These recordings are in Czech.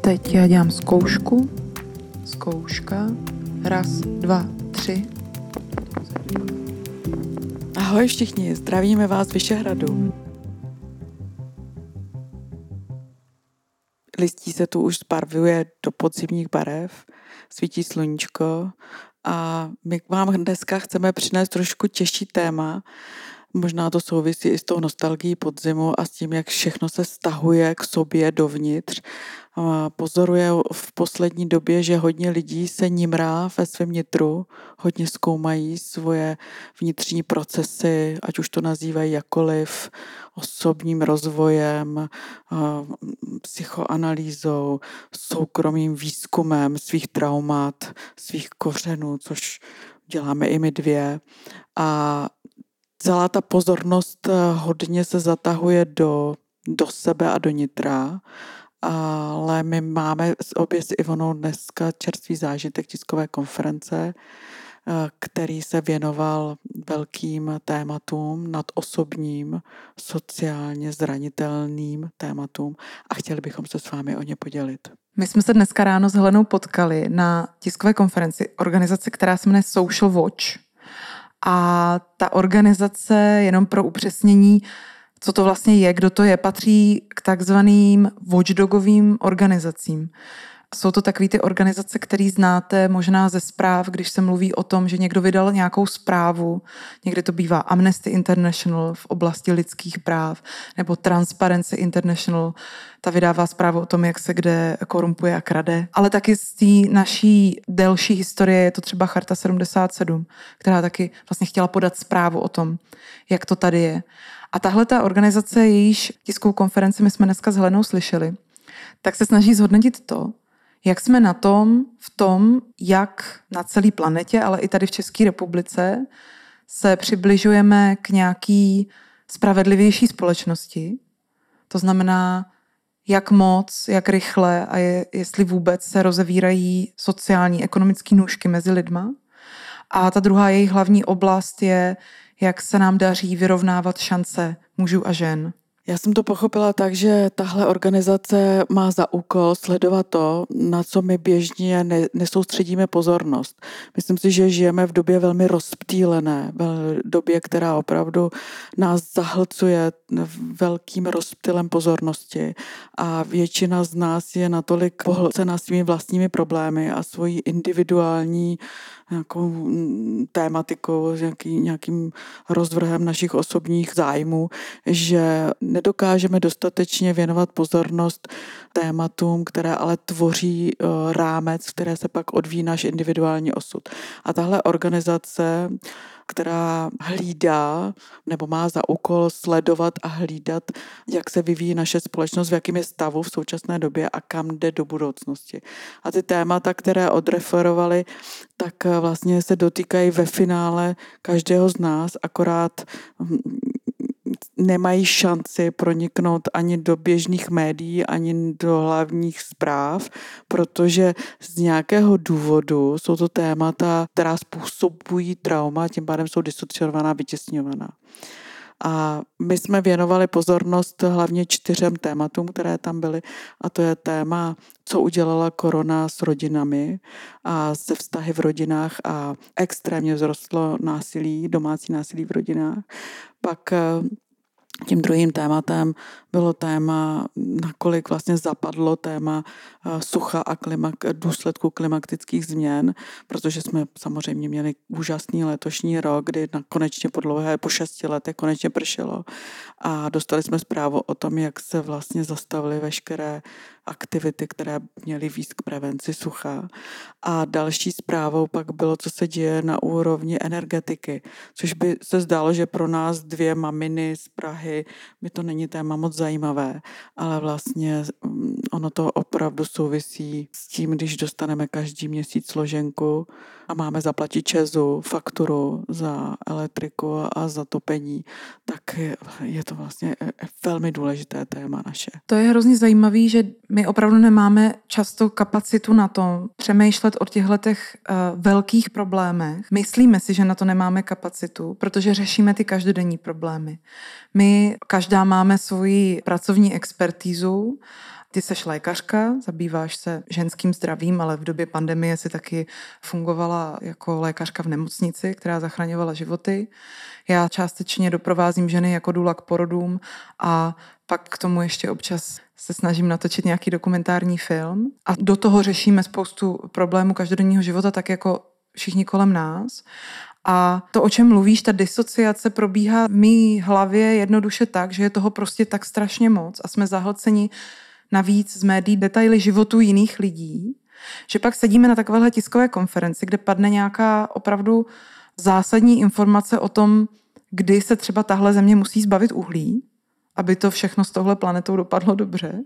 teď já dělám zkoušku. Zkouška. Raz, dva, tři. Ahoj všichni, zdravíme vás z Vyšehradu. Listí se tu už zbarvuje do podzimních barev, svítí sluníčko a my vám dneska chceme přinést trošku těžší téma, Možná to souvisí i s tou nostalgií podzimu a s tím, jak všechno se stahuje k sobě dovnitř. Pozoruje v poslední době, že hodně lidí se nimrá ve svém nitru, hodně zkoumají svoje vnitřní procesy, ať už to nazývají jakoliv, osobním rozvojem, psychoanalýzou, soukromým výzkumem svých traumat, svých kořenů, což děláme i my dvě. A celá ta pozornost eh, hodně se zatahuje do, do sebe a do nitra, ale my máme obě s Ivonou dneska čerstvý zážitek tiskové konference, eh, který se věnoval velkým tématům, nadosobním, sociálně zranitelným tématům a chtěli bychom se s vámi o ně podělit. My jsme se dneska ráno s Helenou potkali na tiskové konferenci organizace, která se jmenuje Social Watch. A ta organizace, jenom pro upřesnění, co to vlastně je, kdo to je, patří k takzvaným watchdogovým organizacím. Jsou to takové ty organizace, které znáte možná ze zpráv, když se mluví o tom, že někdo vydal nějakou zprávu. Někdy to bývá Amnesty International v oblasti lidských práv nebo Transparency International. Ta vydává zprávu o tom, jak se kde korumpuje a krade. Ale taky z té naší delší historie je to třeba Charta 77, která taky vlastně chtěla podat zprávu o tom, jak to tady je. A tahle ta organizace, jejíž tiskovou konferenci my jsme dneska s Helenou slyšeli, tak se snaží zhodnotit to, jak jsme na tom, v tom, jak na celé planetě, ale i tady v České republice se přibližujeme k nějaký spravedlivější společnosti. To znamená, jak moc, jak rychle a je, jestli vůbec se rozevírají sociální, ekonomické nůžky mezi lidma. A ta druhá jejich hlavní oblast je, jak se nám daří vyrovnávat šance mužů a žen. Já jsem to pochopila tak, že tahle organizace má za úkol sledovat to, na co my běžně ne, nesoustředíme pozornost. Myslím si, že žijeme v době velmi rozptýlené, v době, která opravdu nás zahlcuje velkým rozptylem pozornosti a většina z nás je natolik pohlcena svými vlastními problémy a svojí individuální nějakou mm, tématikou, nějaký, nějakým rozvrhem našich osobních zájmů, že nedokážeme dostatečně věnovat pozornost tématům, které ale tvoří eh, rámec, které se pak odvíjí náš individuální osud. A tahle organizace která hlídá nebo má za úkol sledovat a hlídat, jak se vyvíjí naše společnost, v jakém je stavu v současné době a kam jde do budoucnosti. A ty témata, které odreferovali, tak vlastně se dotýkají ve finále každého z nás, akorát hm, nemají šanci proniknout ani do běžných médií, ani do hlavních zpráv, protože z nějakého důvodu jsou to témata, která způsobují trauma, tím pádem jsou disociovaná, vytěsňovaná. A my jsme věnovali pozornost hlavně čtyřem tématům, které tam byly. A to je téma, co udělala korona s rodinami a se vztahy v rodinách a extrémně vzrostlo násilí, domácí násilí v rodinách. Pak eh, tím druhým tématem bylo téma, nakolik vlastně zapadlo téma sucha a klimak, důsledku klimatických změn, protože jsme samozřejmě měli úžasný letošní rok, kdy na konečně po dlouhé, po šesti letech konečně pršelo a dostali jsme zprávu o tom, jak se vlastně zastavily veškeré aktivity, které měly víc k prevenci sucha. A další zprávou pak bylo, co se děje na úrovni energetiky, což by se zdálo, že pro nás dvě maminy z Prahy by to není téma moc zajímavé, ale vlastně mm, ono to opravdu souvisí s tím, když dostaneme každý měsíc složenku a máme zaplatit čezu, fakturu za elektriku a za topení, tak je to vlastně e, e, velmi důležité téma naše. To je hrozně zajímavé, že my opravdu nemáme často kapacitu na to přemýšlet o těchto těch uh, velkých problémech. Myslíme si, že na to nemáme kapacitu, protože řešíme ty každodenní problémy. My každá máme svoji pracovní expertízu Ty seš lékařka, zabýváš se ženským zdravím, ale v době pandemie si taky fungovala jako lékařka v nemocnici, která zachraňovala životy. Já částečně doprovázím ženy jako důla k porodům a pak k tomu ještě občas se snažím natočit nějaký dokumentární film. A do toho řešíme spoustu problémů každodenního života, tak jako všichni kolem nás. A to, o čem mluvíš, ta disociace probíhá v mý hlavě jednoduše tak, že je toho prostě tak strašně moc a jsme zahlceni navíc z médií detaily životů jiných lidí, že pak sedíme na takovéhle tiskové konferenci, kde padne nějaká opravdu zásadní informace o tom, kdy se třeba tahle země musí zbavit uhlí, aby to všechno s tohle planetou dopadlo dobře.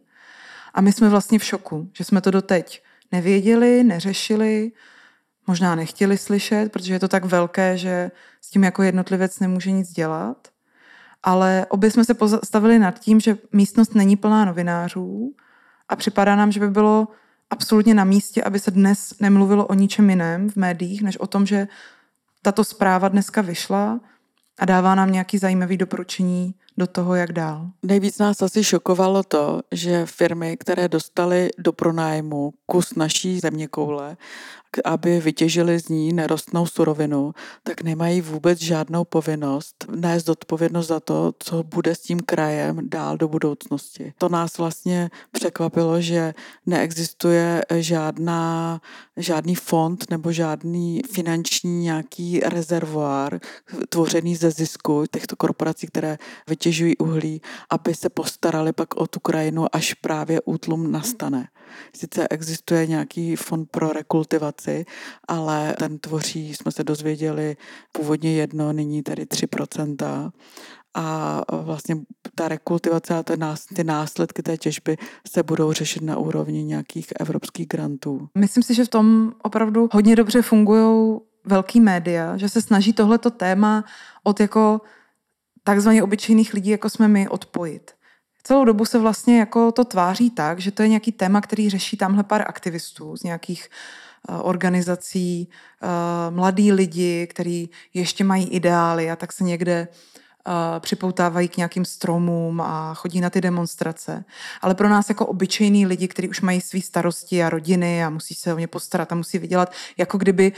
A my jsme vlastně v šoku, že jsme to doteď nevěděli, neřešili, možná nechtěli slyšet, protože je to tak velké, že s tím jako jednotlivec nemůže nic dělat. Ale obě jsme se postavili nad tím, že místnost není plná novinářů a připadá nám, že by bylo absolutně na místě, aby se dnes nemluvilo o ničem jiném v médiích, než o tom, že tato zpráva dneska vyšla a dává nám nějaký zajímavý doporučení do toho, jak dál. Nejvíc nás asi šokovalo to, že firmy, které dostaly do pronájmu kus naší země koule aby vytěžili z ní nerostnou surovinu, tak nemají vůbec žádnou povinnost nést odpovědnost za to, co bude s tím krajem dál do budoucnosti. To nás vlastně překvapilo, že neexistuje žádná, žádný fond nebo žádný finanční nějaký rezervoár tvořený ze zisku těchto korporací, které vytěžují uhlí, aby se postarali pak o tu krajinu, až právě útlum nastane. Sice existuje nějaký fond pro rekultivaci, ale ten tvoří, jsme se dozvěděli, původně jedno, nyní tedy 3%. A vlastně ta rekultivace a ty následky té těžby se budou řešit na úrovni nějakých evropských grantů. Myslím si, že v tom opravdu hodně dobře fungují velký média, že se snaží tohleto téma od jako takzvaně obyčejných lidí, jako jsme my, odpojit celou dobu se vlastně jako to tváří tak, že to je nějaký téma, který řeší tamhle pár aktivistů z nějakých uh, organizací, uh, mladí lidi, kteří ještě mají ideály a tak se někde uh, připoutávají k nějakým stromům a chodí na ty demonstrace. Ale pro nás jako obyčejní lidi, kteří už mají své starosti a rodiny a musí se o ně postarat a musí vydělat, jako kdyby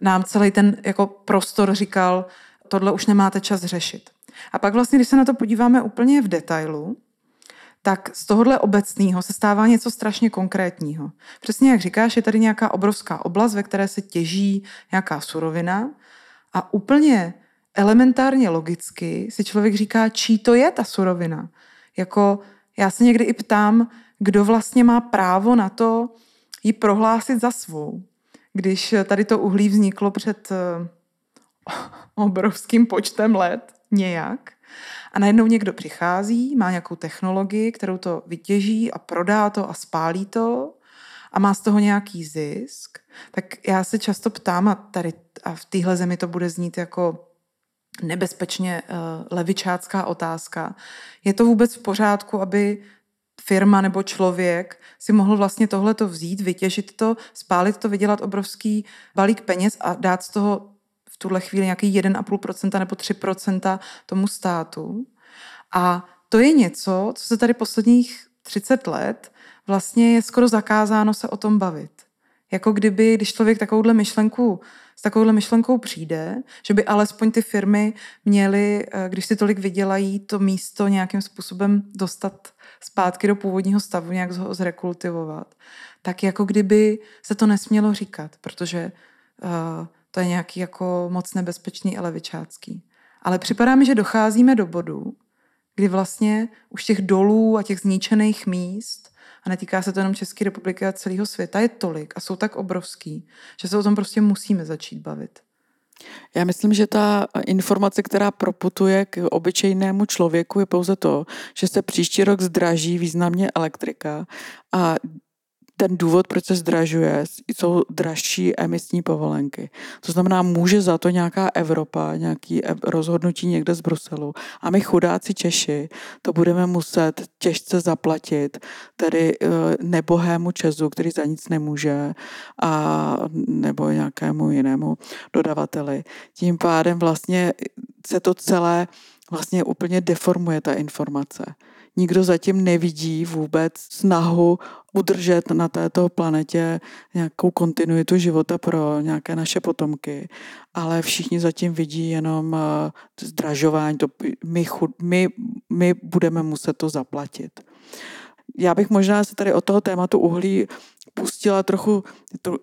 nám celý ten jako prostor říkal, tohle už nemáte čas řešit. A pak vlastně, když se na to podíváme úplně v detailu, tak z tohohle obecného se stává něco strašně konkrétního. Přesně jak říkáš, je tady nějaká obrovská oblast, ve které se těží nějaká surovina a úplně elementárně logicky si člověk říká, čí to je ta surovina. Jako já se někdy i ptám, kdo vlastně má právo na to ji prohlásit za svou. Když tady to uhlí vzniklo před eh, obrovským počtem let nějak, a najednou někdo přichází, má nějakou technologii, kterou to vytěží a prodá to a spálí to a má z toho nějaký zisk, tak já se často ptám, a tady a v téhle zemi to bude znít jako nebezpečně uh, levičácká otázka. Je to vůbec v pořádku, aby firma nebo člověk si mohl vlastně tohleto vzít, vytěžit to, spálit to, vydělat obrovský balík peněz a dát z toho tuhle chvíli nějaký 1,5% nebo 3% tomu státu. A to je něco, co se tady posledních 30 let vlastně je skoro zakázáno se o tom bavit. Jako kdyby, když člověk takovouhle myšlenku, s takovouhle myšlenkou přijde, že by alespoň ty firmy měly, eh, když si tolik vydělají, to místo nějakým způsobem dostat zpátky do původního stavu, nějak ho zrekultivovat, tak jako kdyby se to nesmělo říkat, protože uh, to je nějaký jako moc nebezpečný a levičácký. Ale připadá mi, že docházíme do bodu, kdy vlastně už těch dolů a těch zničených míst, a netýká se to jenom České republiky a celého světa, je tolik a jsou tak obrovský, že se o tom prostě musíme začít bavit. Já myslím, že ta informace, která proputuje k obyčejnému člověku, je pouze to, že se příští rok zdraží významně elektrika a ten důvod, proč se zdražuje, jsou dražší emisní povolenky. To znamená, může za to nějaká Evropa, nějaký rozhodnutí někde z Bruselu. A my chudáci Češi to budeme muset těžce zaplatit, tedy eh, nebohému Česu, který za nic nemůže, a nebo nějakému jinému dodavateli. Tím pádem vlastně se to celé vlastně úplně deformuje ta informace. Nikdo zatím nevidí vůbec snahu udržet na této planetě nějakou kontinuitu života pro nějaké naše potomky, ale všichni zatím vidí jenom eh, zdražování, to my, chud, my, my budeme muset to zaplatit. Já bych možná se tady od toho tématu uhlí pustila trochu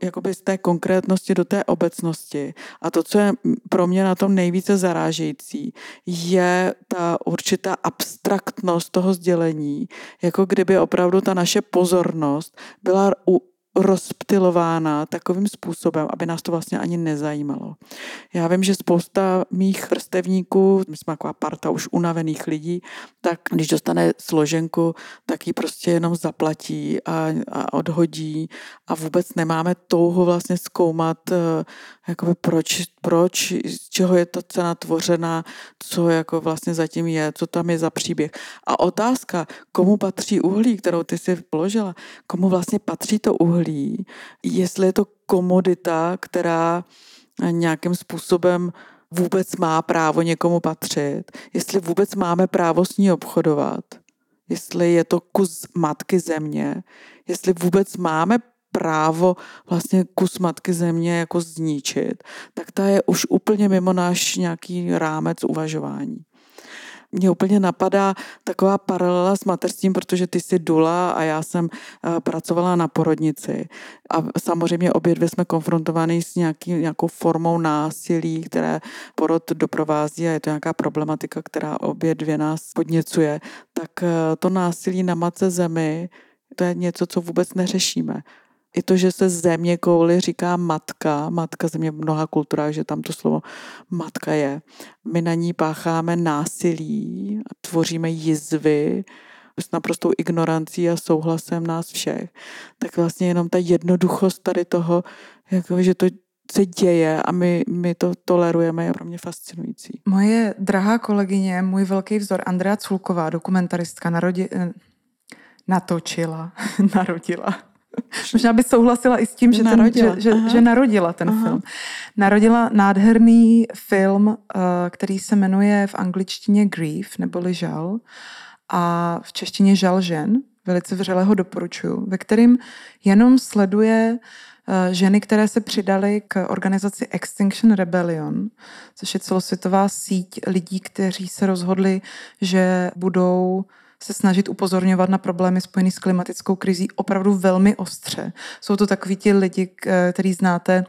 jakoby z té konkrétnosti do té obecnosti. A to, co je pro mě na tom nejvíce zarážející, je ta určitá abstraktnost toho sdělení, jako kdyby opravdu ta naše pozornost byla u, rozptilována takovým způsobem, aby nás to vlastně ani nezajímalo. Já vím, že spousta mých vrstevníků, my jsme taková parta už unavených lidí, tak když dostane složenku, tak ji prostě jenom zaplatí a, a odhodí a vůbec nemáme touhu vlastně zkoumat, eh, jakoby proč, proč, z čeho je ta cena tvořena, co jako vlastně zatím je, co tam je za příběh. A otázka, komu patří uhlí, kterou ty si položila, komu vlastně patří to uhlí, jestli je to komodita, která nějakým způsobem vůbec má právo někomu patřit, jestli vůbec máme právo s ní obchodovat, jestli je to kus matky země, jestli vůbec máme právo vlastně kus matky země jako zničit, tak ta je už úplně mimo náš nějaký rámec uvažování. Mně úplně napadá taková paralela s mateřstvím, protože ty jsi dula a já jsem eh, pracovala na porodnici. A samozřejmě obě dvě jsme konfrontovány s nějaký, nějakou formou násilí, které porod doprovází a je to nějaká problematika, která obě dvě nás podněcuje. Tak eh, to násilí na matce zemi, to je něco, co vůbec neřešíme i to, že se země kouli říká matka, matka země v mnoha kulturách, že tam to slovo matka je. My na ní pácháme násilí, tvoříme jizvy, s naprostou ignorancí a souhlasem nás všech. Tak vlastně jenom ta jednoduchost tady toho, jako, že to se děje a my, my to tolerujeme, je pro mě fascinující. Moje drahá kolegyně, můj velký vzor Andrea Culková, dokumentaristka, narodi, eh, natočila, narodila Možná by souhlasila i s tím, že, narodila. Ten, že, že, že narodila ten Aha. film. Narodila nádherný film, eh, který se jmenuje v angličtině Grief, neboli Žal, a v češtině Žal žen. Velice vřele ho doporučuju, ve kterým jenom sleduje eh, ženy, které se přidaly k organizaci Extinction Rebellion, což je celosvětová síť lidí, kteří se rozhodli, že budou se snažit upozorňovat na problémy spojené s klimatickou krizí opravdu velmi ostře. Jsou to takoví ti lidi, který znáte,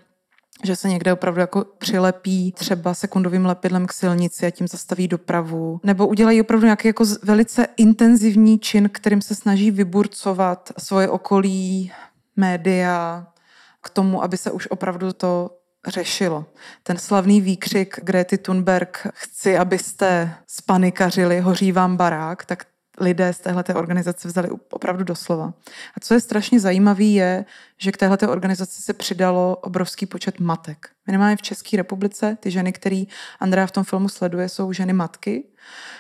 že se někde opravdu jako přilepí třeba sekundovým lepidlem k silnici a tím zastaví dopravu. Nebo udělají opravdu nějaký jako velice intenzivní čin, kterým se snaží vyburcovat svoje okolí, média, k tomu, aby se už opravdu to řešilo. Ten slavný výkřik Grety Thunberg, chci, abyste spanikařili, hoří vám barák, tak lidé z téhle organizace vzali opravdu doslova. A co je strašně zajímavé, je, že k téhle organizaci se přidalo obrovský počet matek. Minimálně v České republice ty ženy, které Andrea v tom filmu sleduje, jsou ženy matky,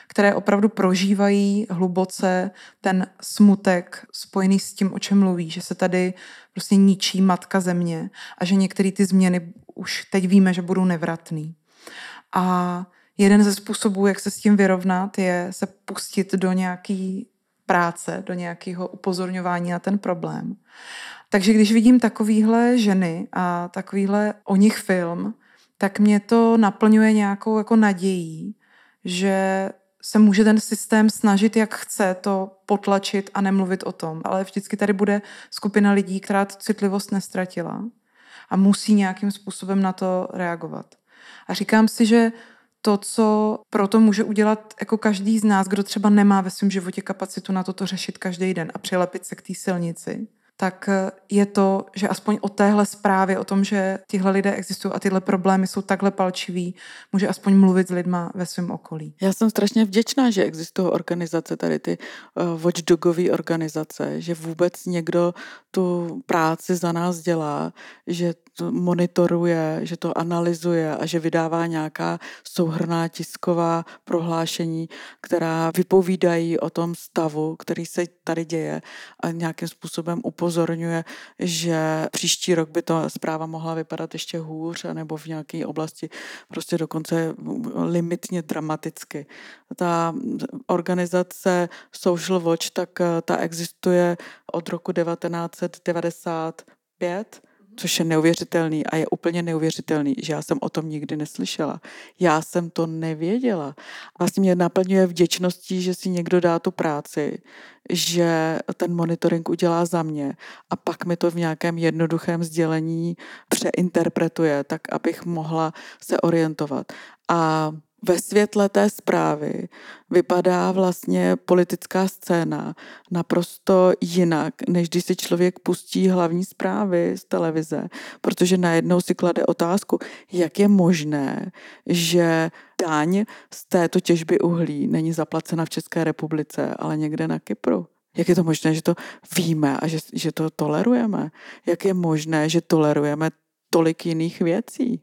které opravdu prožívají hluboce ten smutek spojený s tím, o čem mluví, že se tady prostě ničí matka země a že některé ty změny už teď víme, že budou nevratný. A jeden ze způsobů, jak se s tím vyrovnat, je se pustit do nějaký práce, do nějakého upozorňování na ten problém. Takže když vidím takovýhle ženy a takovýhle o nich film, tak mě to naplňuje nějakou jako nadějí, že se může ten systém snažit, jak chce, to potlačit a nemluvit o tom. Ale vždycky tady bude skupina lidí, která tu citlivost nestratila a musí nějakým způsobem na to reagovat. A říkám si, že to, co proto může udělat jako každý z nás, kdo třeba nemá ve svém životě kapacitu na toto řešit každý den a přilepit se k té silnici, tak eh, je to, že aspoň o téhle zprávě, o tom, že tihle lidé existují a tyhle problémy jsou takhle palčivý, může aspoň mluvit s lidma ve svém okolí. Já jsem strašně vděčná, že existují organizace, tady ty uh, watchdogové organizace, že vůbec někdo tu práci za nás dělá, že to monitoruje, že to analyzuje a že vydává nějaká souhrná tisková prohlášení, která vypovídají o tom stavu, který se tady děje a nějakým způsobem upozorňuje, že příští rok by to zpráva mohla vypadat ještě hůř, nebo v nějaké oblasti prostě dokonce limitně dramaticky. Ta organizace Social Watch, tak ta existuje od roku 1995 což je neuvěřitelný a je úplně neuvěřitelný, že já jsem o tom nikdy neslyšela. Já jsem to nevěděla. Vlastně mě naplňuje vděčností, že si někdo dá tu práci, že ten monitoring udělá za mě a pak mi to v nějakém jednoduchém sdělení přeinterpretuje, tak abych mohla se orientovat. A ve světle té zprávy vypadá vlastně politická scéna naprosto jinak, než když si člověk pustí hlavní zprávy z televize, protože najednou si klade otázku, jak je možné, že daň z této těžby uhlí není zaplacena v České republice, ale někde na Kypru. Jak je to možné, že to víme a že, že to tolerujeme? Jak je možné, že tolerujeme tolik jiných věcí?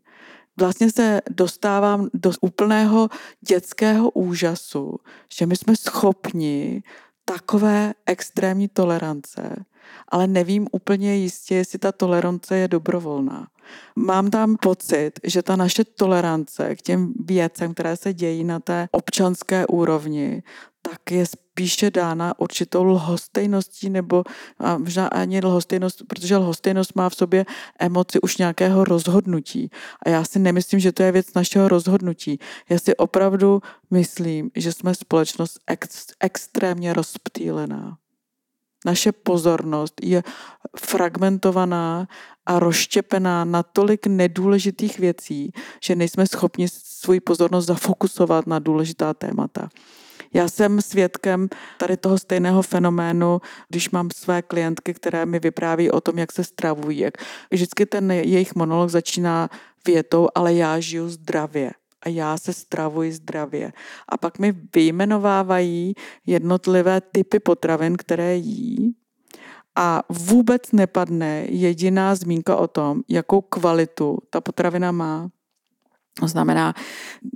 Vlastně se dostávám do úplného dětského úžasu, že my jsme schopni takové extrémní tolerance, ale nevím úplně jistě, jestli ta tolerance je dobrovolná. Mám tam pocit, že ta naše tolerance k těm věcem, které se dějí na té občanské úrovni, tak je spíše dána určitou lhostejností nebo a možná ani lhostejnost, protože lhostejnost má v sobě emoci už nějakého rozhodnutí. A já si nemyslím, že to je věc našeho rozhodnutí. Já si opravdu myslím, že jsme společnost ex, extrémně rozptýlená. Naše pozornost je fragmentovaná a rozštěpená na tolik nedůležitých věcí, že nejsme schopni svůj pozornost zafokusovat na důležitá témata. Já jsem svědkem tady toho stejného fenoménu, když mám své klientky, které mi vypráví o tom, jak se stravují. Jak vždycky ten jejich monolog začíná větou, ale já žiju zdravě a já se stravuji zdravě. A pak mi vyjmenovávají jednotlivé typy potravin, které jí a vůbec nepadne jediná zmínka o tom, jakou kvalitu ta potravina má. To znamená,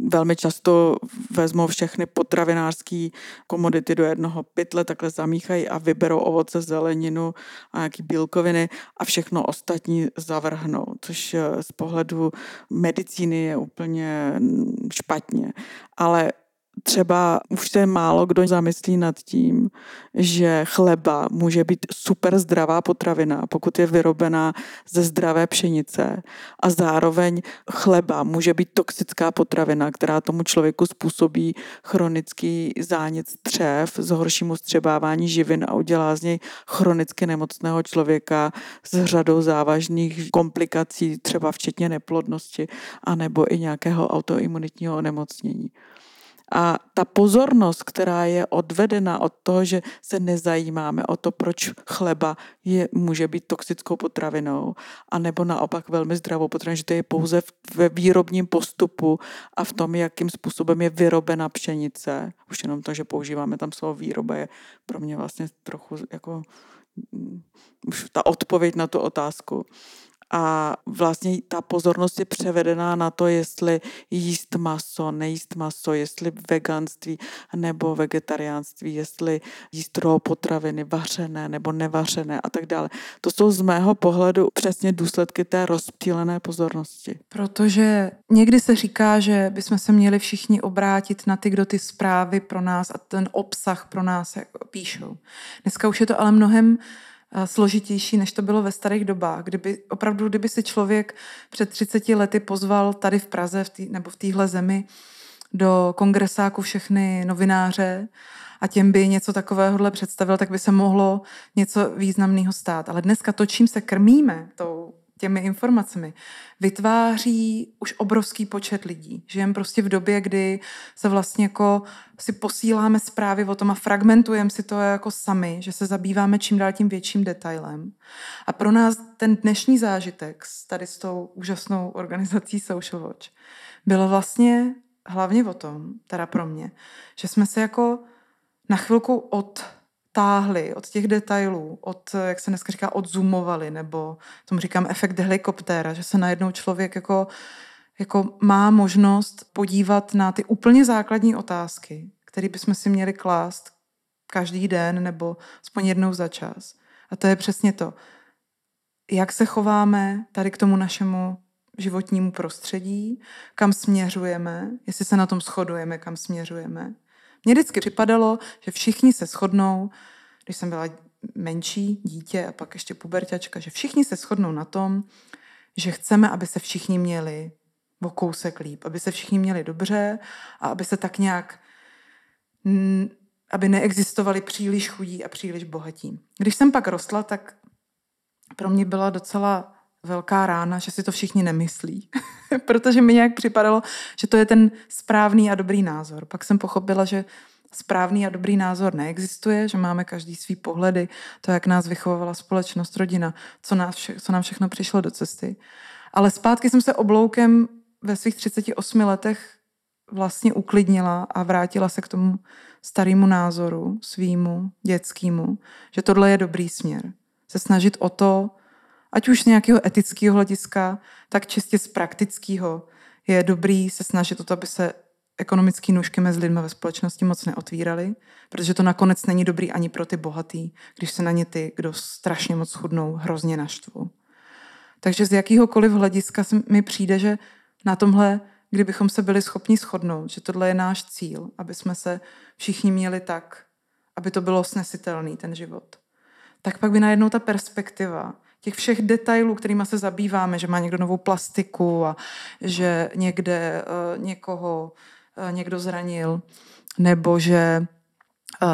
velmi často vezmou všechny potravinářské komodity do jednoho pytle, takhle zamíchají a vyberou ovoce, zeleninu a nějaký bílkoviny a všechno ostatní zavrhnou, což eh, z pohledu medicíny je úplně špatně. Ale třeba už se málo kdo zamyslí nad tím, že chleba může být super zdravá potravina, pokud je vyrobená ze zdravé pšenice a zároveň chleba může být toxická potravina, která tomu člověku způsobí chronický zánět střev, zhorší mu střebávání živin a udělá z něj chronicky nemocného člověka s řadou závažných komplikací, třeba včetně neplodnosti, anebo i nějakého autoimunitního onemocnění. A ta pozornost, která je odvedena od toho, že se nezajímáme o to, proč chleba je, může být toxickou potravinou, anebo naopak velmi zdravou potravinou, že to je pouze ve výrobním postupu a v tom, jakým způsobem je vyrobena pšenice. Už jenom to, že používáme tam slovo výroba, je pro mě vlastně trochu jako mm, už ta odpověď na tu otázku a vlastně ta pozornost je převedená na to, jestli jíst maso, nejíst maso, jestli veganství nebo vegetariánství, jestli jíst raw potraviny, vařené nebo nevařené a tak dále. To jsou z mého pohledu přesně důsledky té rozptýlené pozornosti. Protože někdy se říká, že bychom se měli všichni obrátit na ty, kdo ty zprávy pro nás a ten obsah pro nás píšou. Dneska už je to ale mnohem složitější, než to bylo ve starých dobách. Kdyby, opravdu, kdyby si člověk před 30 lety pozval tady v Praze v tý, nebo v téhle zemi do kongresáku všechny novináře a těm by něco takového představil, tak by se mohlo něco významného stát. Ale dneska to, čím se krmíme, tou těmi informacemi, vytváří už obrovský počet lidí. Žijeme prostě v době, kdy se vlastně jako si posíláme zprávy o tom a fragmentujeme si to jako sami, že se zabýváme čím dál tím větším detailem. A pro nás ten dnešní zážitek s tady s tou úžasnou organizací Social Watch bylo vlastně hlavně o tom, teda pro mě, že jsme se jako na chvilku od táhli od těch detailů, od, jak se dneska říká, odzoomovali, nebo tomu říkám efekt helikoptéra, že se najednou člověk jako, jako má možnost podívat na ty úplně základní otázky, které bychom si měli klást každý den nebo aspoň jednou za čas. A to je přesně to. Jak se chováme tady k tomu našemu životnímu prostředí, kam směřujeme, jestli se na tom shodujeme, kam směřujeme. Mně vždycky připadalo, že všichni se shodnou, když jsem byla menší dítě a pak ještě puberťačka, že všichni se shodnou na tom, že chceme, aby se všichni měli o kousek líp, aby se všichni měli dobře a aby se tak nějak, aby neexistovali příliš chudí a příliš bohatí. Když jsem pak rostla, tak pro mě byla docela velká rána, že si to všichni nemyslí. Protože mi nějak připadalo, že to je ten správný a dobrý názor. Pak jsem pochopila, že správný a dobrý názor neexistuje, že máme každý svý pohledy, to, jak nás vychovala společnost, rodina, co, nás vše, co nám všechno přišlo do cesty. Ale zpátky jsem se obloukem ve svých 38 letech vlastně uklidnila a vrátila se k tomu starému názoru, svýmu, dětskému, že tohle je dobrý směr. Se snažit o to, ať už z nějakého etického hlediska, tak čistě z praktického je dobrý se snažit o to, aby se ekonomické nůžky mezi lidmi ve společnosti moc neotvíraly, protože to nakonec není dobrý ani pro ty bohatý, když se na ně ty, kdo strašně moc chudnou, hrozně naštvou. Takže z jakýhokoliv hlediska mi přijde, že na tomhle, kdybychom se byli schopni shodnout, že tohle je náš cíl, aby jsme se všichni měli tak, aby to bylo snesitelný, ten život, tak pak by najednou ta perspektiva těch všech detailů, kterými se zabýváme, že má někdo novou plastiku a že někde uh, někoho uh, někdo zranil, nebo že uh,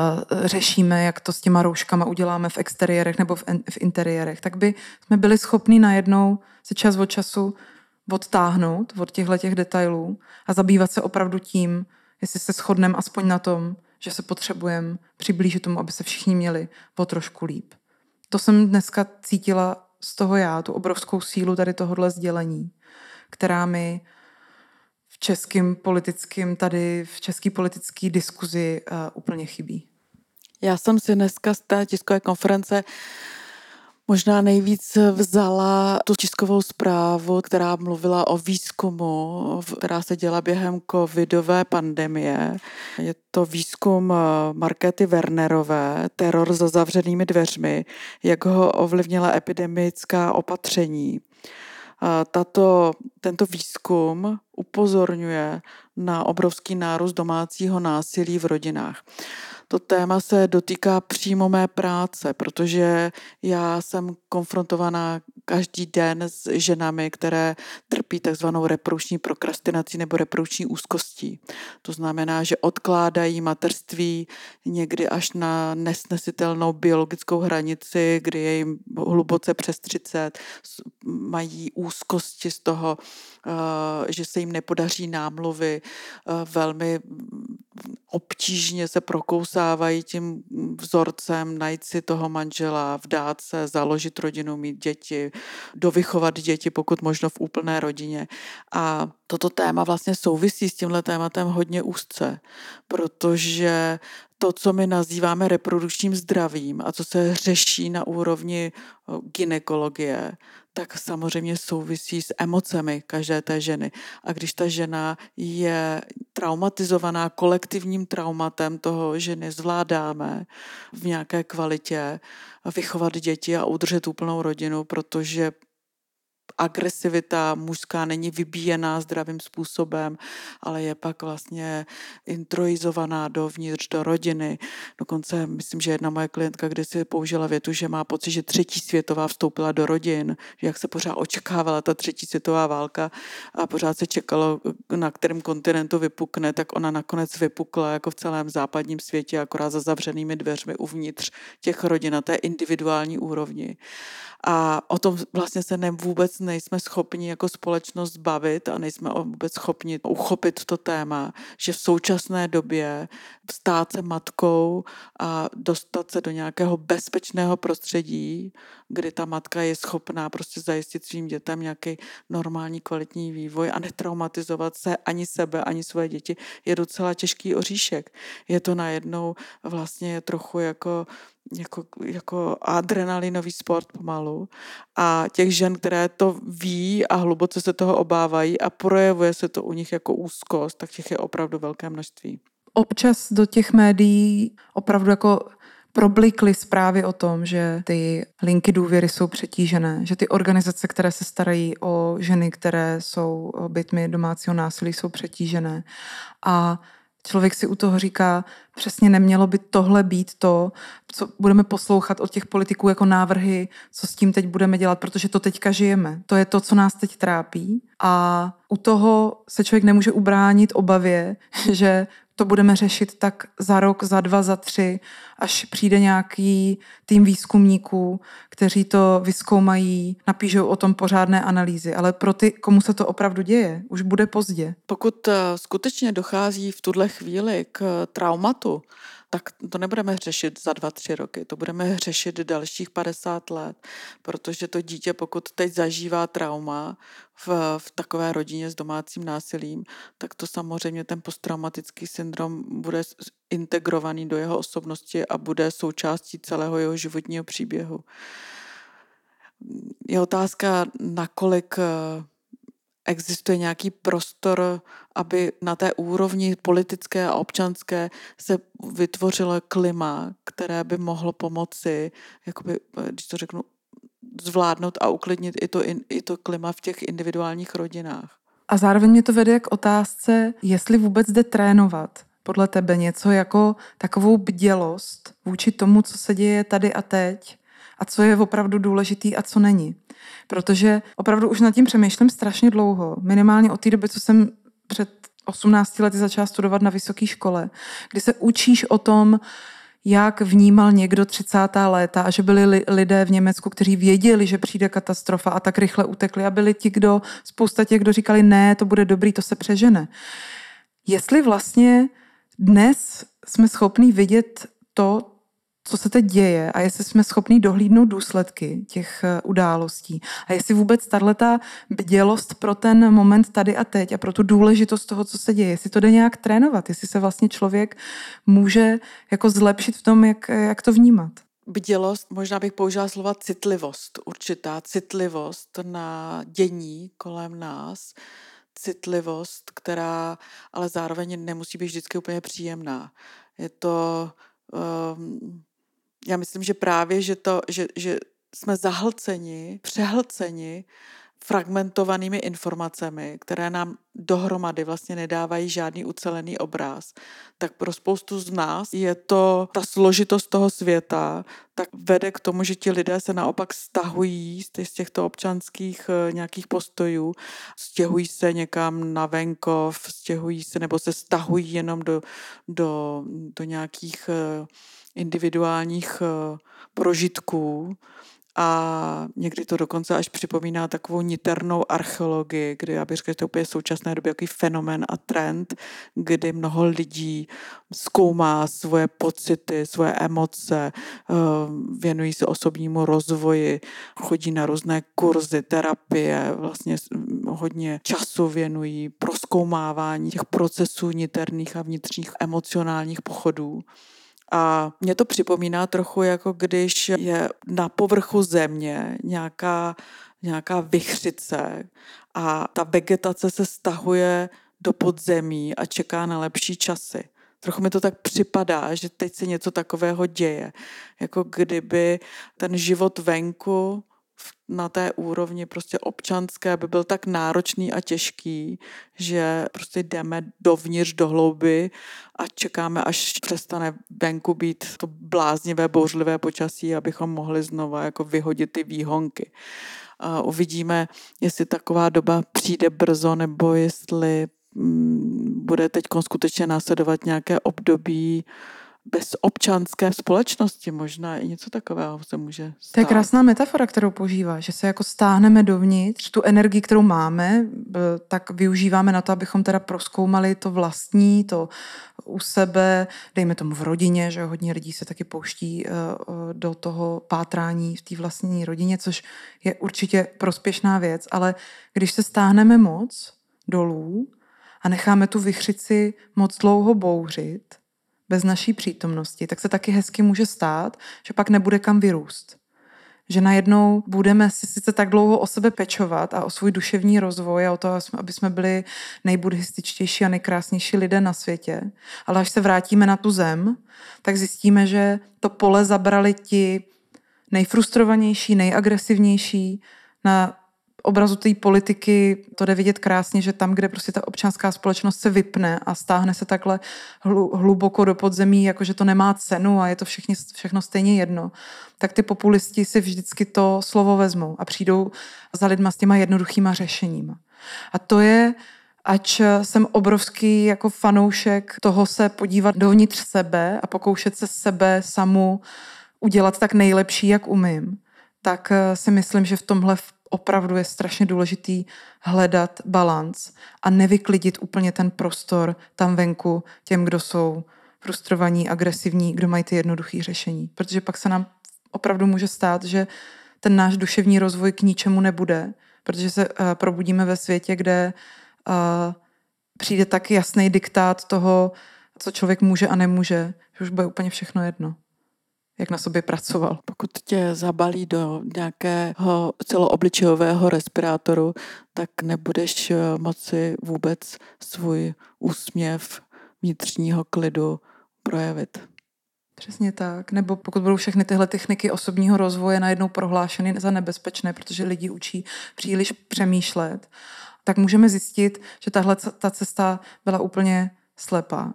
řešíme, jak to s těma rouškama uděláme v exteriérech nebo v, v interiérech, tak by jsme byli schopni najednou se čas od času odtáhnout od těchto těch detailů a zabývat se opravdu tím, jestli se shodneme aspoň na tom, že se potřebujeme přiblížit tomu, aby se všichni měli po trošku líp to jsem dneska cítila z toho já, tu obrovskou sílu tady tohohle sdělení, která mi v českém politickém, tady v české politické diskuzi uh, úplně chybí. Já jsem si dneska z té tiskové konference možná nejvíc vzala tu tiskovou zprávu, která mluvila o výzkumu, která se děla během covidové pandemie. Je to výzkum eh, Markety Wernerové, teror za zavřenými dveřmi, jak ho ovlivnila epidemická opatření. Tato, tento výzkum upozorňuje na obrovský nárůst domácího násilí v rodinách to téma se dotýká přímo mé práce, protože já jsem konfrontovaná každý den s ženami, které trpí takzvanou reprodukční prokrastinací nebo reprodukční úzkostí. To znamená, že odkládají materství někdy až na nesnesitelnou biologickou hranici, kdy je jim hluboce přes 30, mají úzkosti z toho, eh, že se jim nepodaří námluvy, eh, velmi obtížně se prokousávají tím vzorcem, najít si toho manžela, vdát se, založit rodinu, mít děti, dovychovat děti, pokud možno v úplné rodině. A toto téma vlastně souvisí s tímhle tématem hodně úzce, protože to, co my nazýváme reprodukčním zdravím a co se řeší na úrovni ginekologie, tak samozřejmě souvisí s emocemi každé té ženy. A když ta žena je traumatizovaná kolektivním traumatem toho, že nezvládáme v nějaké kvalitě vychovat děti a udržet úplnou rodinu, protože agresivita mužská není vybíjená zdravým způsobem, ale je pak vlastně introizovaná dovnitř do rodiny. Dokonce myslím, že jedna moje klientka kdysi použila větu, že má pocit, že třetí světová vstoupila do rodin, že jak se pořád očekávala ta třetí světová válka a pořád se čekalo, na kterém kontinentu vypukne, tak ona nakonec vypukla jako v celém západním světě, akorát za zavřenými dveřmi uvnitř těch rodin na té individuální úrovni. A o tom vlastně se ne, vůbec nejsme schopni jako společnost zbavit a nejsme vůbec schopni uchopit to téma, že v současné době stát se matkou a dostat se do nějakého bezpečného prostředí, kdy ta matka je schopná prostě zajistit svým dětem nějaký normální kvalitní vývoj a netraumatizovat se ani sebe, ani svoje děti, je docela těžký oříšek. Je to najednou vlastně trochu jako jako, jako adrenalinový sport pomalu a těch žen, které to ví a hluboce se toho obávají a projevuje se to u nich jako úzkost, tak těch je opravdu velké množství. Občas do těch médií opravdu jako problikly zprávy o tom, že ty linky důvěry jsou přetížené, že ty organizace, které se starají o ženy, které jsou obětmi domácího násilí, jsou přetížené. A člověk si u toho říká, přesně nemělo by tohle být to, co budeme poslouchat od těch politiků jako návrhy, co s tím teď budeme dělat, protože to teďka žijeme. To je to, co nás teď trápí. A u toho se člověk nemůže ubránit obavě, že to budeme řešit tak za rok, za dva, za tři, až přijde nějaký tým výzkumníků, kteří to vyskoumají, napíšou o tom pořádné analýzy. Ale pro ty, komu se to opravdu děje, už bude pozdě. Pokud eh, skutečně dochází v tuhle chvíli k traumatu, tak to nebudeme řešit za dva, tři roky, to budeme řešit dalších 50 let, protože to dítě, pokud teď zažívá trauma v, v takové rodině s domácím násilím, tak to samozřejmě ten posttraumatický syndrom bude integrovaný do jeho osobnosti a bude součástí celého jeho životního příběhu. Je otázka, nakolik eh, existuje nějaký prostor, aby na té úrovni politické a občanské se vytvořilo klima, které by mohlo pomoci, jakoby, když to řeknu, zvládnout a uklidnit i to, i to klima v těch individuálních rodinách. A zároveň mě to vede k otázce, jestli vůbec jde trénovat podle tebe něco jako takovou bdělost vůči tomu, co se děje tady a teď a co je opravdu důležitý a co není. Protože opravdu už nad tím přemýšlím strašně dlouho. Minimálně od té doby, co jsem před 18 lety začala studovat na vysoké škole, kdy se učíš o tom, jak vnímal někdo 30. léta a že byli lidé v Německu, kteří věděli, že přijde katastrofa a tak rychle utekli a byli ti, kdo, spousta těch, kdo říkali, ne, to bude dobrý, to se přežene. Jestli vlastně dnes jsme schopni vidět to, co se teď děje a jestli jsme schopni dohlídnout důsledky těch eh, událostí a jestli vůbec tato bdělost pro ten moment tady a teď a pro tu důležitost toho, co se děje, jestli to jde nějak trénovat, jestli se vlastně člověk může jako zlepšit v tom, jak, jak to vnímat. Bdělost, možná bych použila slova citlivost, určitá citlivost na dění kolem nás, citlivost, která ale zároveň nemusí být vždycky úplně příjemná. Je to um, já myslím, že právě, že, to, že, že jsme zahlceni, přehlceni fragmentovanými informacemi, které nám dohromady vlastně nedávají žádný ucelený obraz, tak pro spoustu z nás je to ta složitost toho světa, tak vede k tomu, že ti lidé se naopak stahují z těchto občanských eh, nějakých postojů, stěhují se někam na venkov, stěhují se nebo se stahují jenom do, do, do nějakých eh, individuálních eh, prožitků a někdy to dokonce až připomíná takovou niternou archeologii, kdy já bych řekla, že to je úplně současné době jaký fenomen a trend, kdy mnoho lidí zkoumá svoje pocity, svoje emoce, eh, věnují se osobnímu rozvoji, chodí na různé kurzy, terapie, vlastně hodně času věnují proskoumávání těch procesů niterných a vnitřních emocionálních pochodů. A mě to připomíná trochu, jako když je na povrchu země nějaká, nějaká vychřice a ta vegetace se stahuje do podzemí a čeká na lepší časy. Trochu mi to tak připadá, že teď se něco takového děje. Jako kdyby ten život venku na té úrovni prostě občanské by byl tak náročný a těžký, že prostě jdeme dovnitř do hlouby a čekáme, až přestane venku být to bláznivé, bouřlivé počasí, abychom mohli znova jako vyhodit ty výhonky. A uvidíme, jestli taková doba přijde brzo, nebo jestli mm, bude teď skutečně následovat nějaké období bez občanské společnosti možná i něco takového se může stát. To je krásná metafora, kterou používá, že se jako stáhneme dovnitř, tu energii, kterou máme, tak využíváme na to, abychom teda proskoumali to vlastní, to u sebe, dejme tomu v rodině, že hodně lidí se taky pouští eh, eh, do toho pátrání v té vlastní rodině, což je určitě prospěšná věc, ale když se stáhneme moc dolů a necháme tu vychřici moc dlouho bouřit, bez naší přítomnosti, tak se taky hezky může stát, že pak nebude kam vyrůst. Že najednou budeme si sice tak dlouho o sebe pečovat a o svůj duševní rozvoj a o to, aby jsme byli nejbuddhističtější a nejkrásnější lidé na světě, ale až se vrátíme na tu zem, tak zjistíme, že to pole zabrali ti nejfrustrovanější, nejagresivnější na obrazu té politiky to jde vidět krásně, že tam, kde prostě ta občanská společnost se vypne a stáhne se takhle hluboko do podzemí, jakože to nemá cenu a je to všechny, všechno stejně jedno, tak ty populisti si vždycky to slovo vezmou a přijdou za lidma s těma jednoduchýma řešeníma. A to je, ač jsem obrovský jako fanoušek toho se podívat dovnitř sebe a pokoušet se sebe samu udělat tak nejlepší, jak umím, tak si myslím, že v tomhle opravdu je strašně důležitý hledat balans a nevyklidit úplně ten prostor tam venku těm, kdo jsou frustrovaní, agresivní, kdo mají ty jednoduché řešení. Protože pak se nám opravdu může stát, že ten náš duševní rozvoj k ničemu nebude, protože se uh, probudíme ve světě, kde uh, přijde tak jasný diktát toho, co člověk může a nemůže, že už bude úplně všechno jedno jak na sobě pracoval. Pokud tě zabalí do nějakého celoobličejového respirátoru, tak nebudeš eh, moci vůbec svůj úsměv vnitřního klidu projevit. Přesně tak. Nebo pokud budou všechny tyhle techniky osobního rozvoje najednou prohlášeny za nebezpečné, protože lidi učí příliš přemýšlet, tak můžeme zjistit, že tahle ta cesta byla úplně slepá.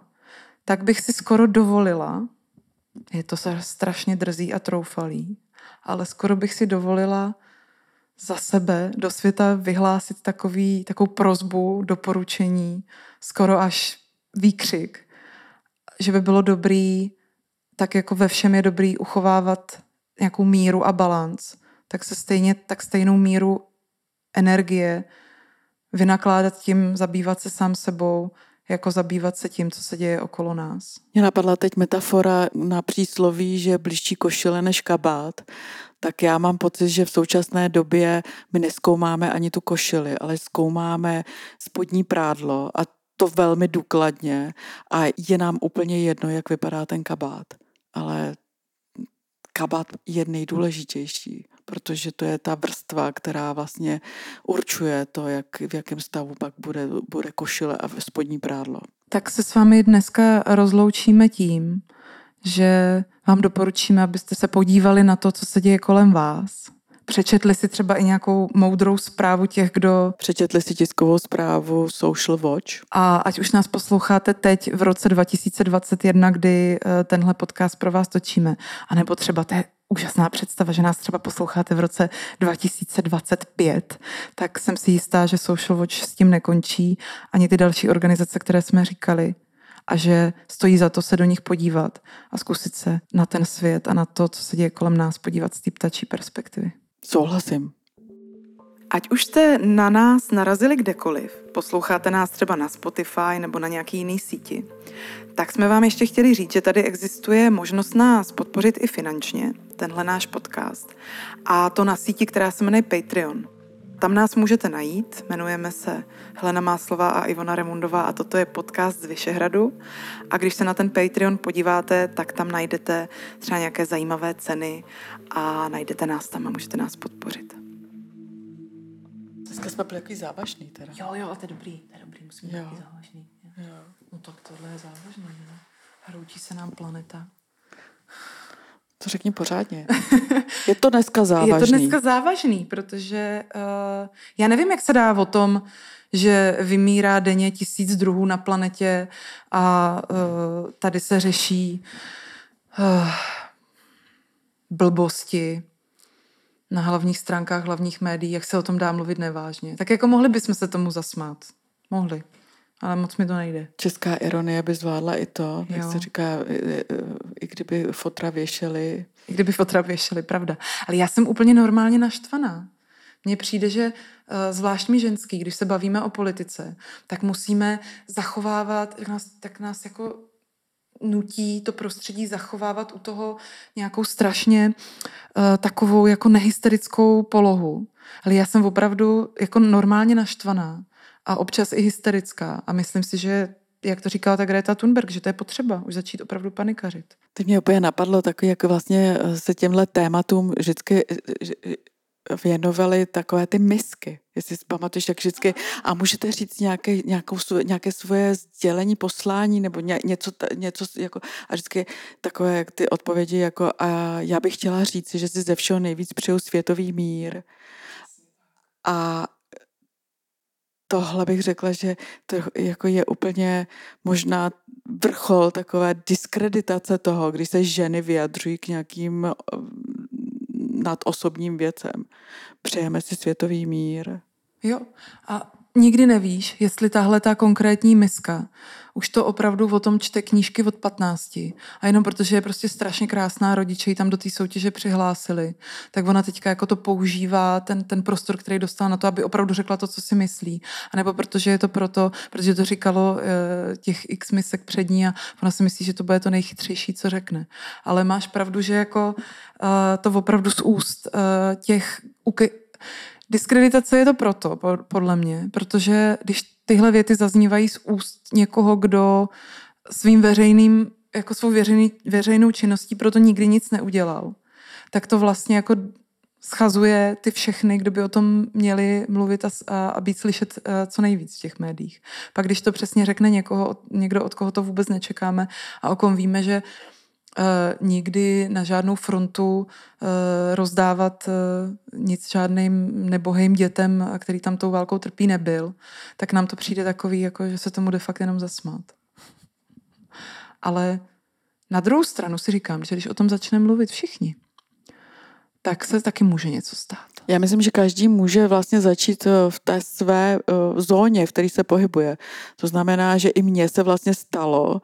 Tak bych si skoro dovolila je to strašně drzý a troufalý, ale skoro bych si dovolila za sebe do světa vyhlásit takový, takovou prozbu, doporučení, skoro až výkřik, že by bylo dobrý, tak jako ve všem je dobrý uchovávat nějakou míru a balans, tak se stejně, tak stejnou míru energie vynakládat tím, zabývat se sám sebou, jako zabývat se tím, co se děje okolo nás. Mě napadla teď metafora na přísloví, že blížší košile než kabát. Tak já mám pocit, že v současné době my neskoumáme ani tu košili, ale zkoumáme spodní prádlo a to velmi důkladně a je nám úplně jedno, jak vypadá ten kabát. Ale kabát je nejdůležitější protože to je ta vrstva, která vlastně určuje to, jak, v jakém stavu pak bude, bude košile a spodní prádlo. Tak se s vámi dneska rozloučíme tím, že vám doporučíme, abyste se podívali na to, co se děje kolem vás. Přečetli si třeba i nějakou moudrou zprávu těch, kdo... Přečetli si tiskovou zprávu Social Watch. A ať už nás posloucháte teď v roce 2021, kdy eh, tenhle podcast pro vás točíme, anebo třeba to je úžasná představa, že nás třeba posloucháte v roce 2025, tak jsem si jistá, že Social Watch s tím nekončí, ani ty další organizace, které jsme říkali, a že stojí za to se do nich podívat a zkusit se na ten svět a na to, co se děje kolem nás, podívat z té ptačí perspektivy. Souhlasím. Ať už jste na nás narazili kdekoliv, posloucháte nás třeba na Spotify nebo na nějaký jiný síti, tak jsme vám ještě chtěli říct, že tady existuje možnost nás podpořit i finančně, tenhle náš podcast. A to na síti, která se jmenuje Patreon. Tam nás můžete najít, jmenujeme se Helena Máslová a Ivona Remundová a toto je podcast z Vyšehradu. A když se na ten Patreon podíváte, tak tam najdete třeba nějaké zajímavé ceny a najdete nás tam a můžete nás podpořit. Dneska jsme byli takový závažný teda. Jo, jo, to je dobrý, to je dobrý, musíme být závažný. Jo. jo. No tak tohle je závažný, ne? Hroutí se nám planeta. To řekni pořádně. Je to dneska závažný. Je to dneska závažný, protože uh, já nevím, jak se dá o tom, že vymírá denně tisíc druhů na planetě a uh, tady se řeší uh, blbosti na hlavních stránkách hlavních médií, jak se o tom dá mluvit nevážně. Tak jako mohli bychom se tomu zasmát. Mohli. Ale moc mi to nejde. Česká ironie by zvládla i to, jak se říká, i, i kdyby fotra věšeli. I kdyby fotra věšeli, pravda. Ale já jsem úplně normálně naštvaná. Mně přijde, že eh, zvlášť my ženský, když se bavíme o politice, tak musíme zachovávat, tak nás, tak nás jako nutí to prostředí zachovávat u toho nějakou strašně uh, takovou jako nehysterickou polohu. Ale já jsem opravdu jako normálně naštvaná a občas i hysterická a myslím si, že jak to říkala ta Greta Thunberg, že to je potřeba už začít opravdu panikařit. Teď mě úplně napadlo takový, jak vlastně se těmhle tématům vždycky věnovali takové ty misky, jestli si pamatuješ, jak vždycky, a můžete říct nějaké, nějakou, nějaké svoje sdělení, poslání, nebo ně, něco, něco jako, a vždycky takové ty odpovědi, jako a já bych chtěla říct, že si ze všeho nejvíc přeju světový mír. A tohle bych řekla, že to jako je úplně možná vrchol takové diskreditace toho, když se ženy vyjadřují k nějakým nad osobním věcem. Přejeme si světový mír. Jo, a nikdy nevíš, jestli tahle ta konkrétní miska už to opravdu o tom čte knížky od 15 a jenom protože je prostě strašně krásná, rodiče ji tam do té soutěže přihlásili, tak ona teďka jako to používá, ten, ten prostor, který dostala na to, aby opravdu řekla to, co si myslí. A nebo protože je to proto, protože to říkalo e, těch x misek před ní a ona si myslí, že to bude to nejchytřejší, co řekne. Ale máš pravdu, že jako e, to opravdu z úst e, těch Diskreditace je to proto, podle mě, protože když tyhle věty zaznívají z úst někoho, kdo svým veřejným, jako svou veřejný, veřejnou činností proto nikdy nic neudělal, tak to vlastně jako schazuje ty všechny, kdo by o tom měli mluvit a, a, být slyšet a, co nejvíc v těch médiích. Pak když to přesně řekne někoho, někdo, od koho to vůbec nečekáme a o kom víme, že nikdy na žádnou frontu uh, rozdávat uh, nic žádným nebohým dětem, který tam tou válkou trpí, nebyl, tak nám to přijde takový, jako, že se tomu de facto jenom zasmát. Ale na druhou stranu si říkám, že když o tom začneme mluvit všichni, tak se taky může něco stát. Já myslím, že každý může vlastně začít v té své zóně, v které se pohybuje. To znamená, že i mně se vlastně stalo,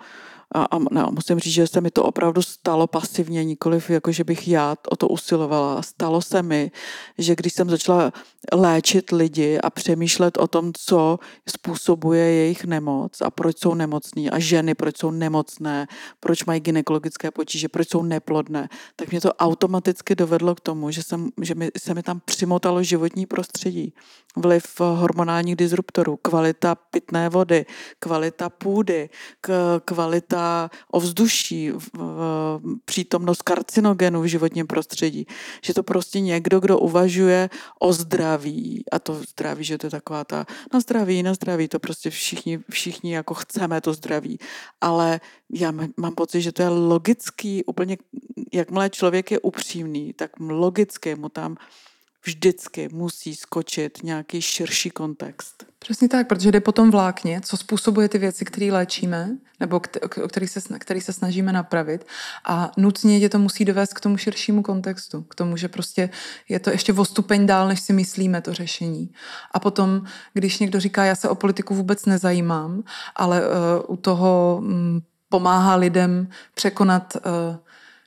a, a ne, musím říct, že se mi to opravdu stalo pasivně, nikoliv jako, že bych já o to usilovala. Stalo se mi, že když jsem začala léčit lidi a přemýšlet o tom, co způsobuje jejich nemoc a proč jsou nemocní a ženy, proč jsou nemocné, proč mají gynekologické potíže, proč jsou neplodné, tak mě to automaticky dovedlo k tomu, že, jsem, že mi, se mi tam přimotalo životní prostředí, vliv hormonálních disruptorů, kvalita pitné vody, kvalita půdy, kvalita ovzduší, přítomnost karcinogenů v životním prostředí. Že to prostě někdo, kdo uvažuje o zdraví, zdraví a to zdraví, že to je taková ta na zdraví, na zdraví, to prostě všichni, všichni jako chceme to zdraví, ale já mám pocit, že to je logický, úplně jakmile člověk je upřímný, tak logicky mu tam vždycky musí skočit nějaký širší kontext. Přesně tak, protože jde potom vlákně, co způsobuje ty věci, které léčíme, nebo který se, který se snažíme napravit. A nutně je to musí dovést k tomu širšímu kontextu, k tomu, že prostě je to ještě o stupeň dál, než si myslíme to řešení. A potom, když někdo říká, já se o politiku vůbec nezajímám, ale uh, u toho um, pomáhá lidem překonat uh,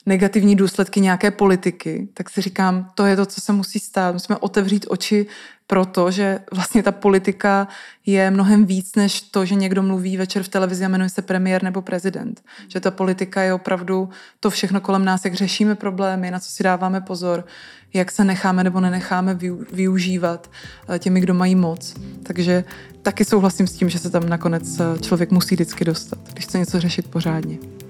negativní důsledky nějaké politiky, tak si říkám, to je to, co se musí stát. Musíme otevřít oči pro to, že vlastně ta politika je mnohem víc než to, že někdo mluví večer v televizi a jmenuje se premiér nebo prezident. Že ta politika je opravdu to všechno kolem nás, jak řešíme problémy, na co si dáváme pozor, jak se necháme nebo nenecháme využívat eh, těmi, kdo mají moc. Takže taky souhlasím s tím, že se tam nakonec eh, člověk musí vždycky dostat, když chce něco řešit pořádně.